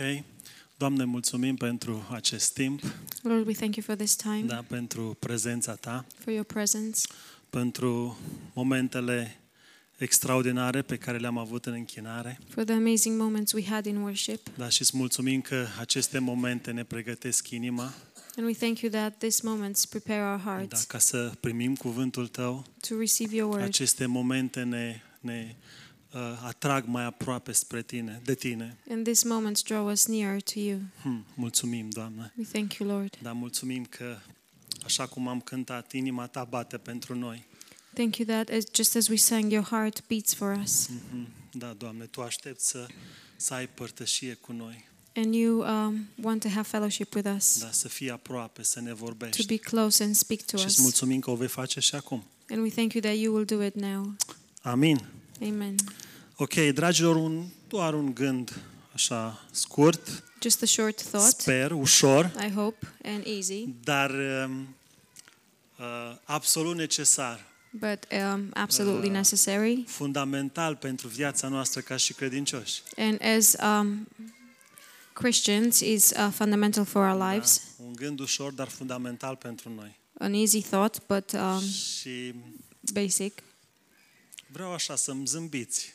Ok. Doamne, mulțumim pentru acest timp, Lord, we thank you for this time, da, pentru prezența Ta, for your presence, pentru momentele extraordinare pe care le-am avut în închinare. for the amazing moments we had in worship. Da, și îți mulțumim că aceste momente ne pregătesc inima And we thank you that these moments prepare our da, hearts ca să primim cuvântul Tău. to receive your word. Aceste momente ne, ne uh, atrag mai aproape spre Tine, de Tine. And these moments draw us nearer to you. Hmm, mulțumim, Doamne. We thank you, Lord. Da, mulțumim că, așa cum am cântat, inima Ta bate pentru noi. Thank you that as, just as we sang, your heart beats for us. Mhm. Da, Doamne, Tu aștepți să, să ai părtășie cu noi. And you um, want to have fellowship with us, Da, să fii aproape, să ne to vorbești. be close and speak to Și îți us. mulțumim că o vei face și acum. And we thank you that you will do it now. Amin. Amen. Ok, dragilor, un, doar un gând așa scurt, Just a short thought, sper, ușor, I hope, and easy, dar um, uh, absolut necesar, but um, absolutely Uh, necessary. fundamental pentru viața noastră ca și credincioși. And as um, Christians, is uh, fundamental for our lives. Da? Un gând ușor, dar fundamental pentru noi. An easy thought, but um, Și basic. Vreau așa să-mi zâmbiți.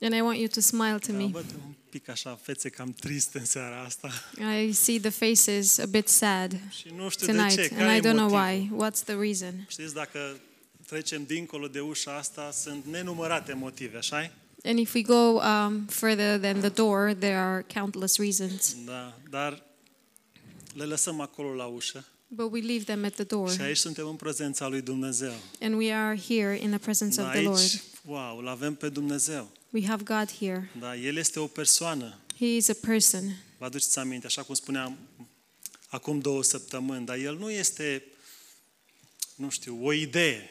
And I want you to smile to Da, me. văd un pic așa fețe cam triste în seara asta. I see the faces a bit sad Și nu știu de tonight, ce, and care I e don't know motivul? why. What's the reason? Știți, dacă trecem dincolo de ușa asta, sunt nenumărate motive, așa And if we go um, further than the door, there are countless reasons. Da, dar le lăsăm acolo la ușă But we leave them at the door. și aici suntem în prezența lui Dumnezeu. And we are here in the presence Da, of the Lord. Aici, wow, îl avem pe Dumnezeu. We have God here. Da, El este o persoană. He is a person. Vă aduceți aminte, așa cum spuneam acum două săptămâni, dar El nu este, nu știu, o idee.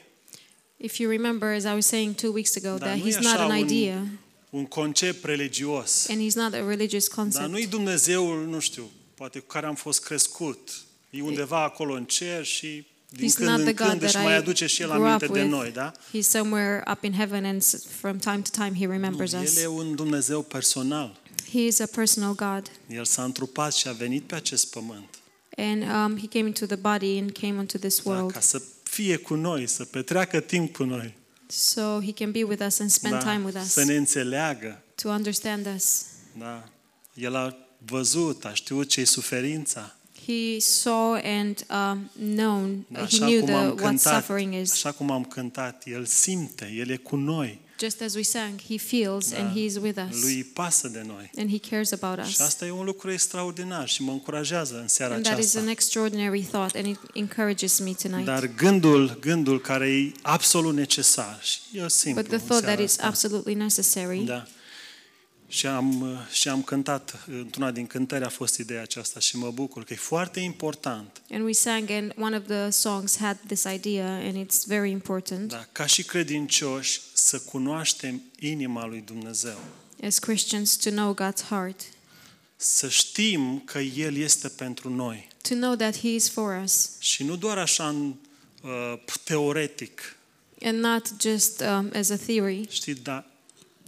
If you remember, as I was saying two weeks ago, Da, that nu e He's not așa an un- idea Un concept religios. and He's not a religious Dar concept. nu-i Dumnezeul, nu știu, poate cu care am fost crescut. E undeva acolo în cer și din He's când not în the God când își that mai I aduce și El grew aminte up de with. noi, da? He's somewhere up in heaven, and s- from time to time He Nu, remembers El us. e un Dumnezeu personal. He is a personal God. El s-a întrupat și a venit pe acest pământ. And um, He came into the body and came onto this Da, world ca să fie cu noi, să petreacă timp cu noi. so He can be with us and spend Da, time with us să ne înțeleagă. to understand us. Da. El a văzut, a știut ce-i suferința. He saw and um, known, Da, he așa, knew cum the, am what cântat, suffering is. așa cum am cântat, El simte, El e cu noi. Just as we sang, He feels Da. and He is with us. Lui îi pasă de noi. And He cares about Și us. asta e un lucru extraordinar și mă încurajează în seara And that is aceasta. an extraordinary thought and it encourages me tonight. Dar gândul, gândul care e absolut necesar și e simplu But the în thought that seara is asta. absolutely necessary. Da. Și am, și am cântat, într-una din cântări a fost ideea aceasta și mă bucur că e foarte important, And we sang, and one of the songs had this idea, and it's very important da, ca și credincioși, să cunoaștem inima lui Dumnezeu. as Christians to know God's heart, Să știm că El este pentru noi. to know that He is for us, Și nu doar așa în, uh, teoretic, and not just um, as a theory, știi, dar,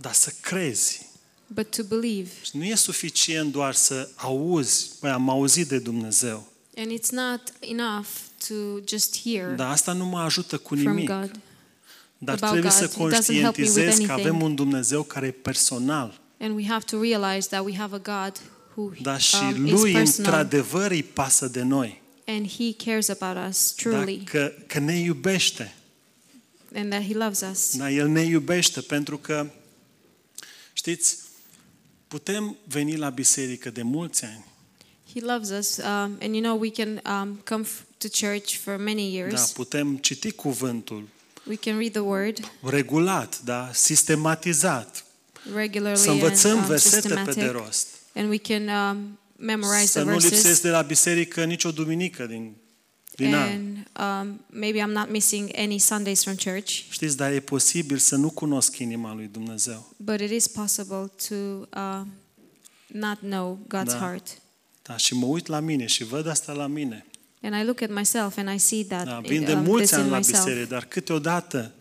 dar să crezi. But to believe. Și nu e suficient doar să auzi, băi, am auzit de Dumnezeu. And it's not enough to just hear Dar asta nu mă ajută cu from nimic. God. Dar about trebuie să God. It doesn't help me with conștientizez că anything. avem un Dumnezeu care e personal. And we have to realize that we have a God who Dar și um, is lui personal, într-adevăr îi pasă de noi. and He cares about us Da? truly, Că, că ne iubește. and that He loves us. Da? El ne iubește pentru că, știți, putem veni la biserică de mulți ani. He loves us, um, and you know we can um, come f- to church for many Da, years. putem citi cuvântul We can read the Word regulat, da, sistematizat. regularly Să and învățăm um, versete pe de systematic, rost. and we can um, memorize Să the nu verses. lipsesc de la biserică nicio duminică din, din an. And um, maybe I'm not missing any Sundays from church, Știți, dar e posibil să nu cunosc inima lui Dumnezeu. but it is possible to uh, not know God's Da. heart. Da, și mă uit la mine și văd asta la mine. And I look at myself and I see that Da, in- vin de um, this mulți ani in la myself. biserică, dar câteodată,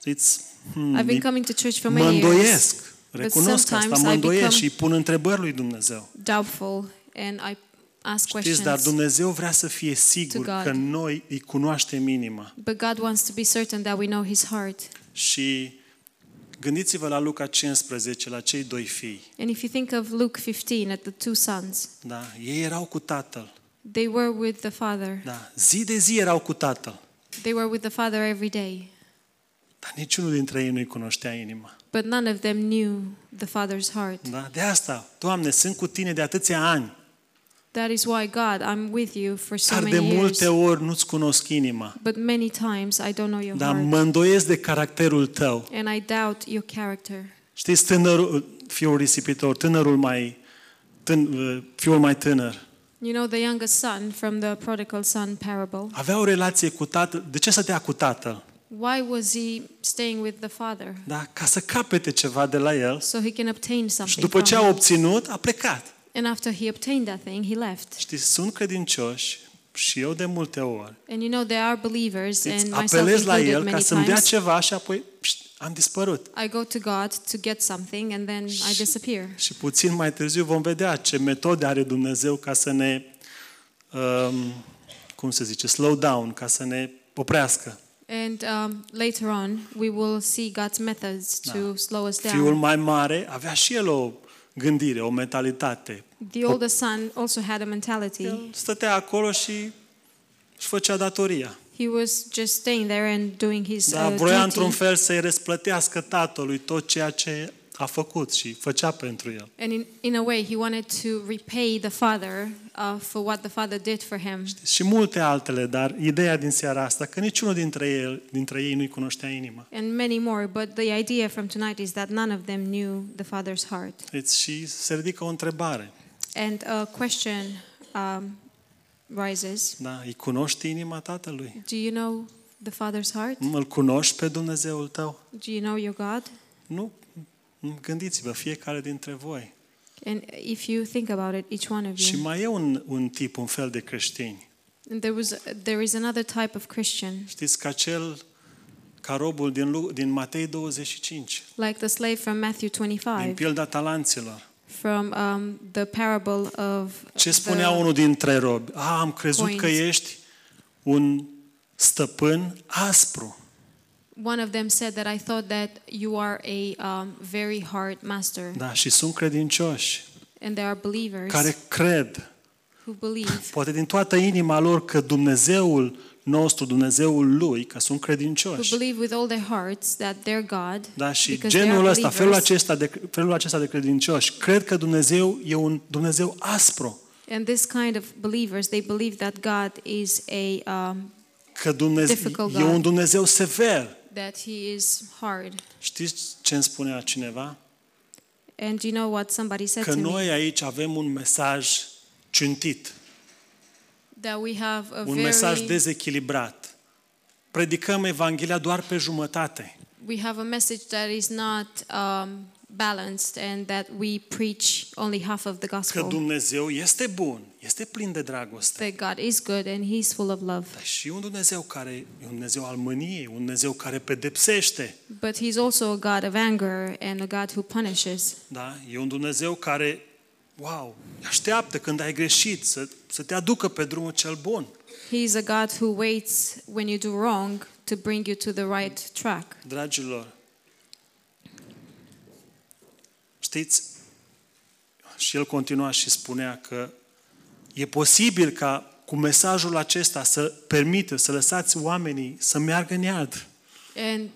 știți, hmm, I've been mi- coming to church for mă many years, îndoiesc. Recunosc asta, sometimes mă I îndoiesc become- și îi pun întrebări lui Dumnezeu. doubtful and I ask Știți, dar questions. Dumnezeu vrea să fie sigur To God. că noi îi cunoaștem inima. But God wants to be certain that we know His heart. Și gândiți-vă la Luca 15, la cei doi fii. And if you think of Luke 15 at the two sons, Da? Ei erau cu tatăl. they were with the father. Da? Zi de zi erau cu tatăl. They were with the father every day. Dar niciunul dintre ei nu-i cunoștea inima. But none of them knew the father's heart. Da? De asta, Doamne, sunt cu tine de atâția ani, That is why, God, I'm with you for so dar de many years. multe ori nu-ți cunosc inima. But many times I don't know your Dar heart. mă îndoiesc de caracterul tău. And I doubt your character. Știți, tânărul, fiul risipitor, tânărul mai, tân, fiul mai tânăr, You know the youngest son from the prodigal son parable. avea o relație cu tatăl. De ce stătea cu tatăl? Why was he staying with the father? Da? Ca să capete ceva de la el So he can obtain și something după ce a from him. obținut, a plecat. And after he obtained that thing, he left. Știți, sunt credincioși și eu de multe ori. And you know there are believers, Știți, and myself apelez la included el ca many să-mi dea times. ceva și apoi pșt, am dispărut. I go to God to get something, and then I disappear. Și puțin mai târziu vom vedea ce metode are Dumnezeu ca să ne, um, cum se zice, slow down, ca să ne oprească. And um, later on, we will see God's methods to slow us Fiul down. mai mare avea și el o gândire, o mentalitate. The oldest son also had a mentality. El stătea acolo și își făcea datoria. He was just staying there and doing his Dar uh, vroia într-un duty. fel să-i răsplătească tatălui tot ceea ce a făcut și făcea pentru el. And in, in a way, he wanted to repay the father uh, for what the father did for him. Și multe altele, dar ideea din seara asta, că niciunul dintre ei, dintre ei nu-i cunoștea inima. And many more, but the idea from tonight is that none of them knew the father's heart. Deci, și se ridică o întrebare. And a question um, rises Da? Îi cunoști inima tatălui? Do you know the father's heart? Îl cunoști pe Dumnezeul tău? Do you know your God? Nu? Gândiți-vă, fiecare dintre voi. And if you think about it, each one of Și you. mai e un, un tip, un fel de creștini. And there was there is another type of Christian, Știți, ca cel, ca robul din, Lu- din Matei 25, like the slave from Matthew din 25, pilda talanților. from um, the parable of Ce spunea the, unul dintre robi? A, am crezut coins. că ești un stăpân aspru. One of them said that I thought that you are a um, very hard master, Da, și sunt credincioși and there are believers care cred, who believe poate din toată inima lor, că Dumnezeul nostru, Dumnezeul lui, că sunt who credincioși. believe with all their hearts that they're God, Da, și because they genul are ăsta, felul believers. acesta, de, felul acesta de credincioși, cred că Dumnezeu e un Dumnezeu aspru. And this kind of believers, they believe that God is a um, Că Dumnezeu Difficult e God. un Dumnezeu sever. That He is hard. Știți ce îmi spunea cineva? And you know what somebody said Că to me? noi aici avem un mesaj ciuntit, That we have a un mesaj very dezechilibrat. Predicăm Evanghelia doar pe jumătate. we have a message that is not um, balanced and that we preach only half of the Că gospel. Dumnezeu este bun, este plin de dragoste. That God is good and He's full of love. Dar și un Dumnezeu care e un Dumnezeu al mâniei, un Dumnezeu care pedepsește. But He's also a God of anger and a God who punishes. Da? E un Dumnezeu care, wow, așteaptă când ai greșit să, să te aducă pe drumul cel bun. He's a God who waits when you do wrong to bring you to the right track. Dragilor, știți, și el continua și spunea că e posibil ca cu mesajul acesta să permită, să lăsați oamenii să meargă în iad. And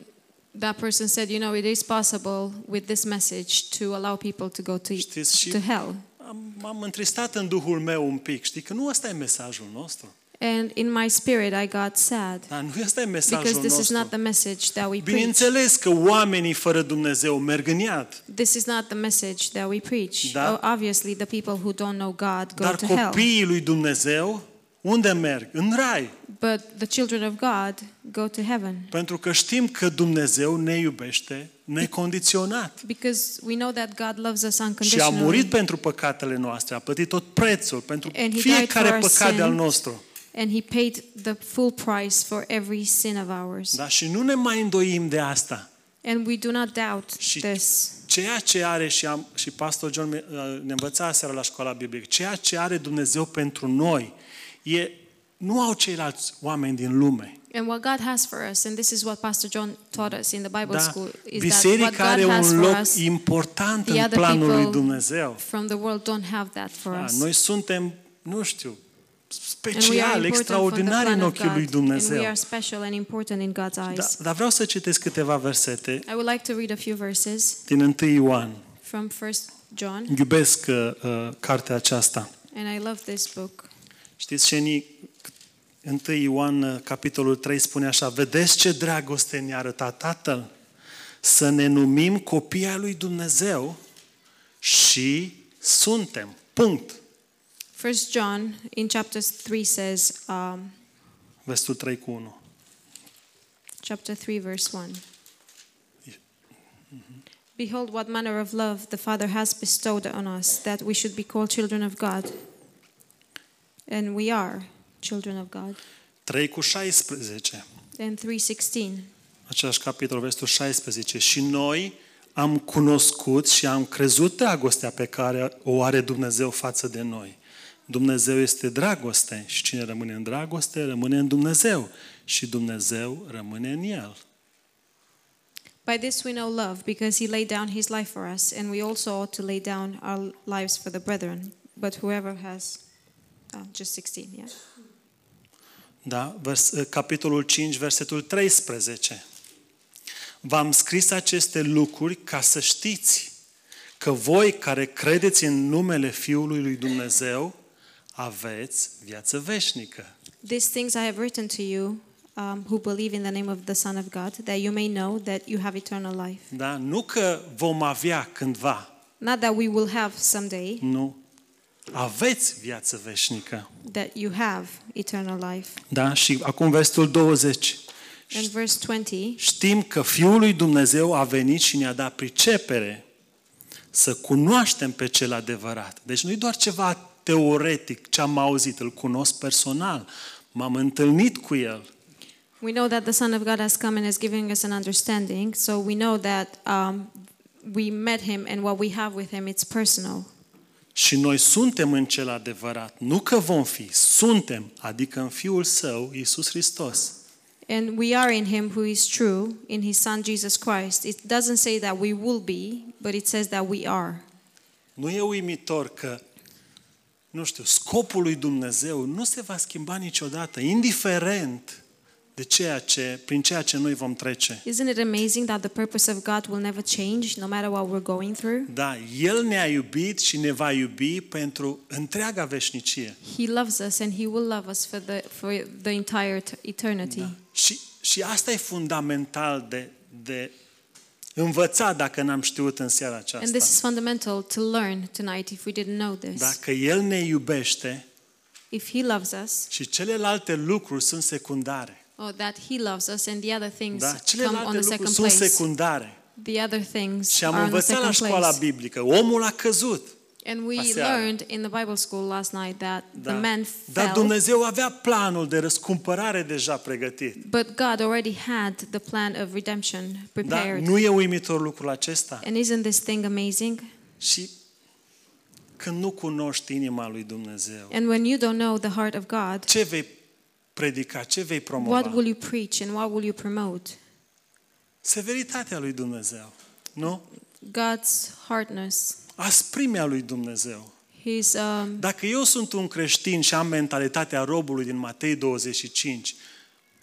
that person said, you know, it is possible with this message to allow people to go to, Știți, și to hell. am, m-am întristat în duhul meu un pic. Știi că nu ăsta e mesajul nostru. And in my spirit, I got sad Dar nu ăsta e mesajul because this is not nostru. the message that we preach. Bineînțeles că oamenii fără Dumnezeu merg în iad. This is not the message that we preach. Da. Oh, obviously, the people who don't know God go Dar to hell. copiii lui Dumnezeu, unde merg? În rai. But the children of God go to heaven Pentru că știm că Dumnezeu ne iubește necondiționat. because we know that God loves us Și a unconditionally. murit pentru păcatele noastre, a plătit tot prețul pentru And he died fiecare for our păcat de al sin. nostru. And He paid the full price for every sin of ours. Da? Și nu ne mai îndoim de asta. And we do not doubt Și this. ceea ce are și, am, și pastor John uh, ne învăța seara la școala biblică, ceea ce are Dumnezeu pentru noi, e, nu au ceilalți oameni din lume. And what God has for us, and this is what Pastor John taught us in the Bible Da? school, is that what Biserica are God has un for loc us, important the în other planul lui people Dumnezeu. from the world don't have that for Da, us. noi suntem, nu știu, And we are special, important for the extraordinari în plan of ochii lui God, and we Dumnezeu. are special and important in God's Da, eyes. dar vreau să citesc câteva versete I would like to read a few verses din 1 Ioan. from 1 John, Iubesc uh, uh, cartea aceasta. and I love this book. Știți, șenii, 1 Ioan, uh, capitolul 3, spune așa, Vedeți ce dragoste ne-a arătat Tatăl? Să ne numim copii ai lui Dumnezeu și suntem. Punct. 1 John in chapter 3 says, um, Versetul 3 cu 1. chapter 3, verse 1. Behold, what manner of love the Father has bestowed on us, that we should be called children of God. And we are children of God. 3 cu 16. And 3:16. Același capitol, versetul 16. Și noi am cunoscut și am crezut dragostea pe care o are Dumnezeu față de noi. Dumnezeu este dragoste și cine rămâne în dragoste, rămâne în Dumnezeu și Dumnezeu rămâne în El. By this we know love, because he laid down his life for us, and we also ought to lay down our lives for the brethren. But whoever has ah, just 16, yeah. Da? Vers, capitolul 5, versetul 13. V-am scris aceste lucruri ca să știți că voi care credeți în numele Fiului lui Dumnezeu aveți viață veșnică. These things I have written to you um, who believe in the name of the Son of God, that you may know that you have eternal life. Da? Nu că vom avea cândva, Not that we will have someday, nu. Aveți viață veșnică. that you have eternal life. Da? Și acum versetul 20. And verse 20, Știm că Fiul lui Dumnezeu a venit și ne-a dat pricepere să cunoaștem pe cel adevărat. Deci nu e doar ceva teoretic ce am auzit, îl cunosc personal, m-am întâlnit cu el. we know that the Son of God has come and is giving us an understanding. So we know that um, we met him, and what we have with him, it's personal. Și noi suntem în cel adevărat, nu că vom fi, suntem, adică în Fiul Său, Iisus Hristos. And we are in him who is true, in his Son Jesus Christ. It doesn't say that we will be, but it says that we are. Nu e uimitor că, nu știu, scopul lui Dumnezeu nu se va schimba niciodată, indiferent de ceea ce, prin ceea ce noi vom trece. Isn't it amazing that the purpose of God will never change no matter what we're going through? Da, El ne-a iubit și ne va iubi pentru întreaga veșnicie. He loves us and he will love us for the for the entire t- eternity. Da. Și, și asta e fundamental de, de învățat dacă n-am știut în seara And aceasta. this is fundamental to learn tonight if we didn't know this. Dacă El ne iubește If he loves us, și celelalte lucruri sunt secundare. or that he loves us and the other things Da? come on Celelalte the lucruri second sunt place. secundare. The other things Și am are on the învățat la second școala place. biblică. Omul a căzut. And we aseară. learned in the Bible school last night that Da. the man Dar fell, Dumnezeu avea planul de răscumpărare deja pregătit. but God already had the plan of redemption Da? prepared. Nu e uimitor lucrul acesta? And isn't this thing amazing? Și când nu cunoști inima lui Dumnezeu, And when you don't know the heart of God, ce vei predica, ce vei promova? what will you preach and what will you promote? Severitatea lui Dumnezeu, nu? God's hardness, Asprimea lui Dumnezeu. His um, Dacă eu sunt un creștin și am mentalitatea robului din Matei 25,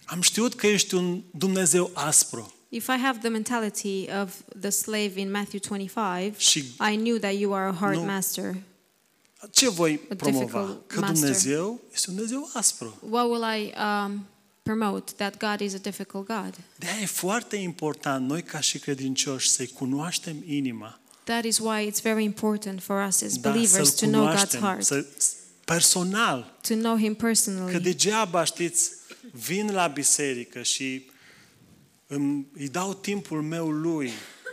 am știut că ești un Dumnezeu aspru. if I have the mentality of the slave in Matthew 25, Și I knew that you are a hard Nu. master. ce voi A promova? difficult Că master. Dumnezeu este un Dumnezeu aspru. What will I um, promote? That God is a difficult God. de e foarte important noi ca și credincioși să-i cunoaștem inima. That is why it's very important for us as Da, believers să-L to know God's cunoaștem, heart, să, personal. to know Him Că personally. degeaba, știți, vin la biserică și îmi, îi dau timpul meu lui,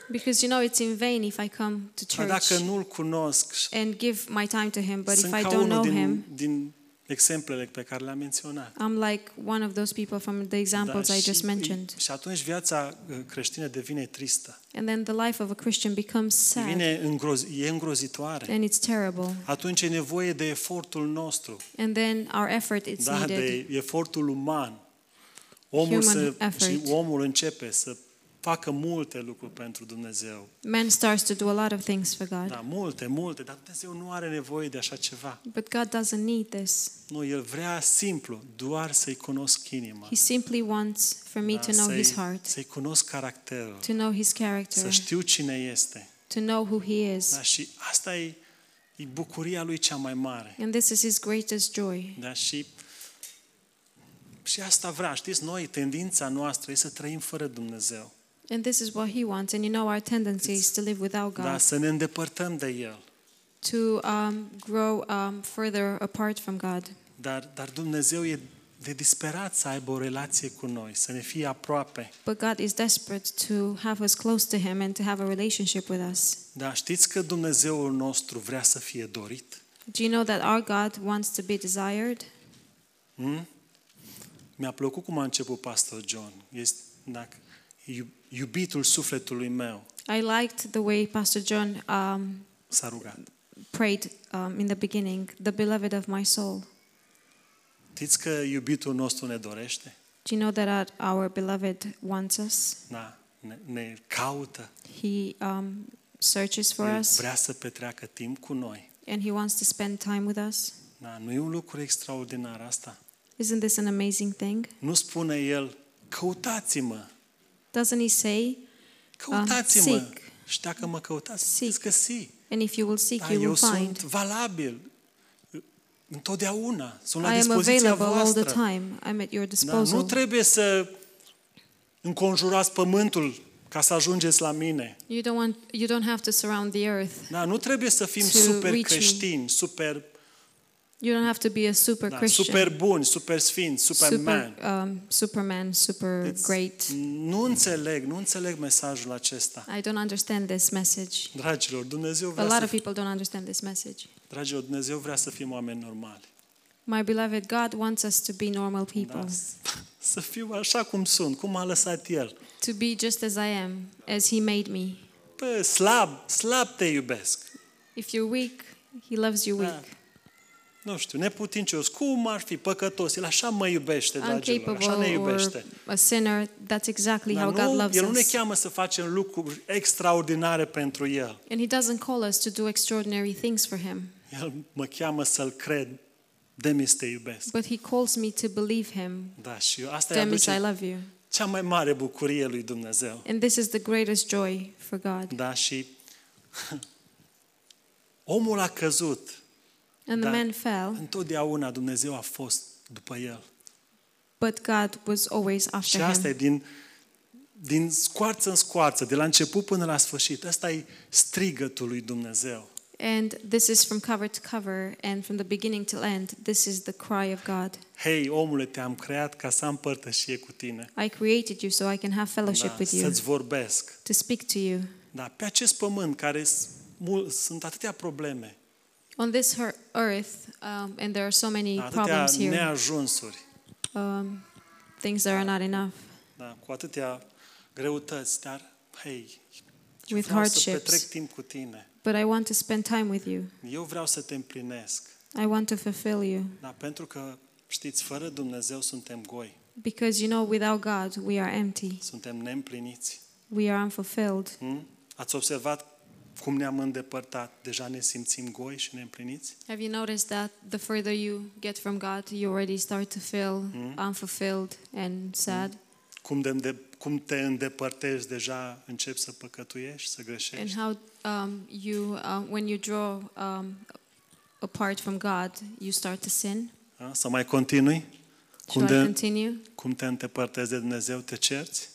Because you know it's in vain if I come to dar church dacă nu-l cunosc, and give my time to Him, but sunt if I ca don't know unul Him, din, din exemplele pe care le-am menționat. I'm like one of those people from the examples I just și, mentioned. și atunci viața uh, creștină devine tristă. And then the life of a Christian becomes sad Devine îngroz, e îngrozitoare. and it's terrible. Atunci e nevoie de efortul nostru, And then our effort is da, needed. de efortul uman. Omul, Human să, effort. și omul începe să facă multe lucruri pentru Dumnezeu. Man starts to do a lot of things for God. Da, multe, multe, dar Dumnezeu nu are nevoie de așa ceva. But God doesn't need this. Nu, El vrea simplu, doar să-i cunosc inima. He simply wants for me Da, to know să-i, His heart, să-i cunosc caracterul, to know His character, să știu cine este. to know who He is. Da, și asta e, e bucuria lui cea mai mare. And this is His greatest joy. Da, și, și asta vrea. Știți, noi, tendința noastră e să trăim fără Dumnezeu. And this is what He wants. And you know, our tendency is to live without Da, God, să ne îndepărtăm de El. to um, grow um, further apart from God. Dar, dar Dumnezeu e de disperat să aibă o relație cu noi, să ne fie aproape. But God is desperate to have us close to Him and to have a relationship with us. Da, știți că Dumnezeul nostru vrea să fie dorit? Do you know that our God wants to be desired? Hmm? Mi-a plăcut cum a început Pastor John. Este, dacă, iu- iubitul sufletului meu I liked the way Pastor John um, s-a rugat. prayed um, in the beginning, the beloved of my soul. Știți că iubitul nostru ne dorește? Do you know that our, our beloved wants us? Da, ne, ne caută. He um, searches for El us vrea să petreacă timp cu noi. and He wants to spend time with us. Da, nu e un lucru extraordinar asta. Isn't this an amazing thing? Nu spune El, căutați-mă, Doesn't He say, căutați-mă. seek. Și dacă mă căutați, Seek. veți găsi. and if you will seek, Da, you eu will find? sunt valabil întotdeauna. Sunt I la am dispoziția available all the voastră. time. I'm at your Da, disposal. nu trebuie să înconjurați pământul ca să ajungeți la mine. You don't want. You don't have to surround the earth. Da, nu trebuie să fim To super reach me. creștini, super, You don't have to be a super da, Christian, super buni, super sfinți, super man. super, um, Superman, super Deci, great. Nu înțeleg, nu înțeleg mesajul acesta. I don't understand this message. Dragilor, Dumnezeu A vrea lot să, of people don't understand this message. dragilor, Dumnezeu vrea să fim oameni normali. My beloved, God wants us to be normal Da? people, Să fiu așa cum sunt, cum a lăsat El. to be just as I am, as He made me. Păi, slab, slab te iubesc. If you're weak, He loves you weak. Da. Nu știu, neputincios, cum ar fi păcătos? El așa mă iubește, dragilor, așa ne Uncapable or iubește. a sinner, that's exactly Dar how God nu, loves el nu ne us. cheamă să facem lucruri extraordinare pentru El. And He doesn't call us to do extraordinary things for Him, El mă cheamă să-L cred. Demis te iubesc. but He calls me to believe Him. Da, și asta e Demis, I aduce love you. cea mai mare bucurie lui Dumnezeu. And this is the greatest joy for God. Da, și omul a căzut. And the Da. man fell, Întotdeauna Dumnezeu a fost după el. but God was always Și after asta e him. din, din scoarță în scoarță, de la început până la sfârșit. Asta e strigătul lui Dumnezeu. And this is from cover to cover and from the beginning till end. This is the cry of God. Hei, omule, te-am creat ca să am părtășie cu tine. I created you so I can have fellowship Da, with you, să-ți vorbesc. to speak to you. Da, pe acest pământ care s- mul- sunt atâtea probleme, On this her- earth, um, and there are so many da, atâtea problems here, neajunsuri, um, things that are not enough, da, cu atâtea greutăți, dar, hei, eu With vreau să hardships. petrec timp cu tine. but I want to spend time with you. Eu vreau să te împlinesc. I want to fulfill you. Da, pentru că, știți, fără Dumnezeu suntem goi, Because you know, without God, we are empty. suntem neîmpliniți. We are unfulfilled. Hmm? Ați observat cum ne-am îndepărtat? Deja ne simțim goi și neîmpliniți? Have you noticed that the further you get from God, you already start to feel unfulfilled and sad? Cum, de, de, cum te îndepărtezi, deja începi să păcătuiești, să And greșești? how um, you, uh, when you draw um, apart from God, you start to sin? Da? Să mai continui? Cum, Shall I de, continue? cum te îndepărtezi de Dumnezeu? Te cerți?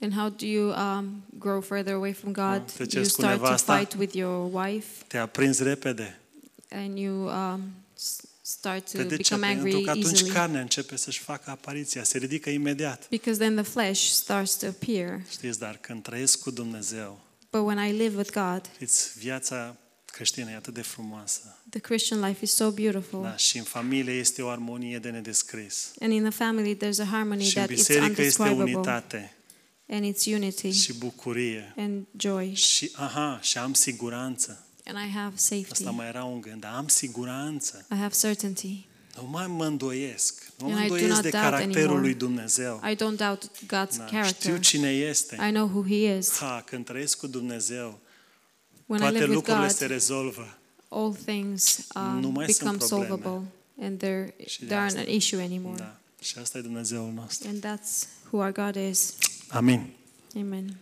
And how do you um, grow further away from God? te You ceri cu start to nevasta? fight with your wife, Te aprinzi repede? and you um, s- start Pe to de ce? become Pentru angry că atunci easily. carnea începe să-și facă apariția, se ridică imediat. Because then the flesh starts to appear. Știți, dar când trăiesc cu Dumnezeu, But when I live with God, știți, viața Creștina e atât de frumoasă. The Christian life is so beautiful. Da, și în familie este o armonie de nedescris. And in the family, there's a harmony Și în that is biserică este undescribable. unitate And it's unity și bucurie. and joy. Și, aha, și am siguranță. And I have safety. Asta mai era un gând, dar am siguranță. I have certainty. Nu mai mă îndoiesc. Nu mă And I do îndoiesc not de doubt caracterul anymore. lui Dumnezeu. I don't doubt God's Da, știu character. cine este. I know who He is. Ha, când trăiesc cu Dumnezeu, When I toate live with lucrurile se God, rezolvă. all things um, Nu mai sunt become probleme. solvable and there, Și de there aren't asta- an issue anymore. Da. Și asta e Dumnezeul nostru. And that's who our God is. Amin. Amen.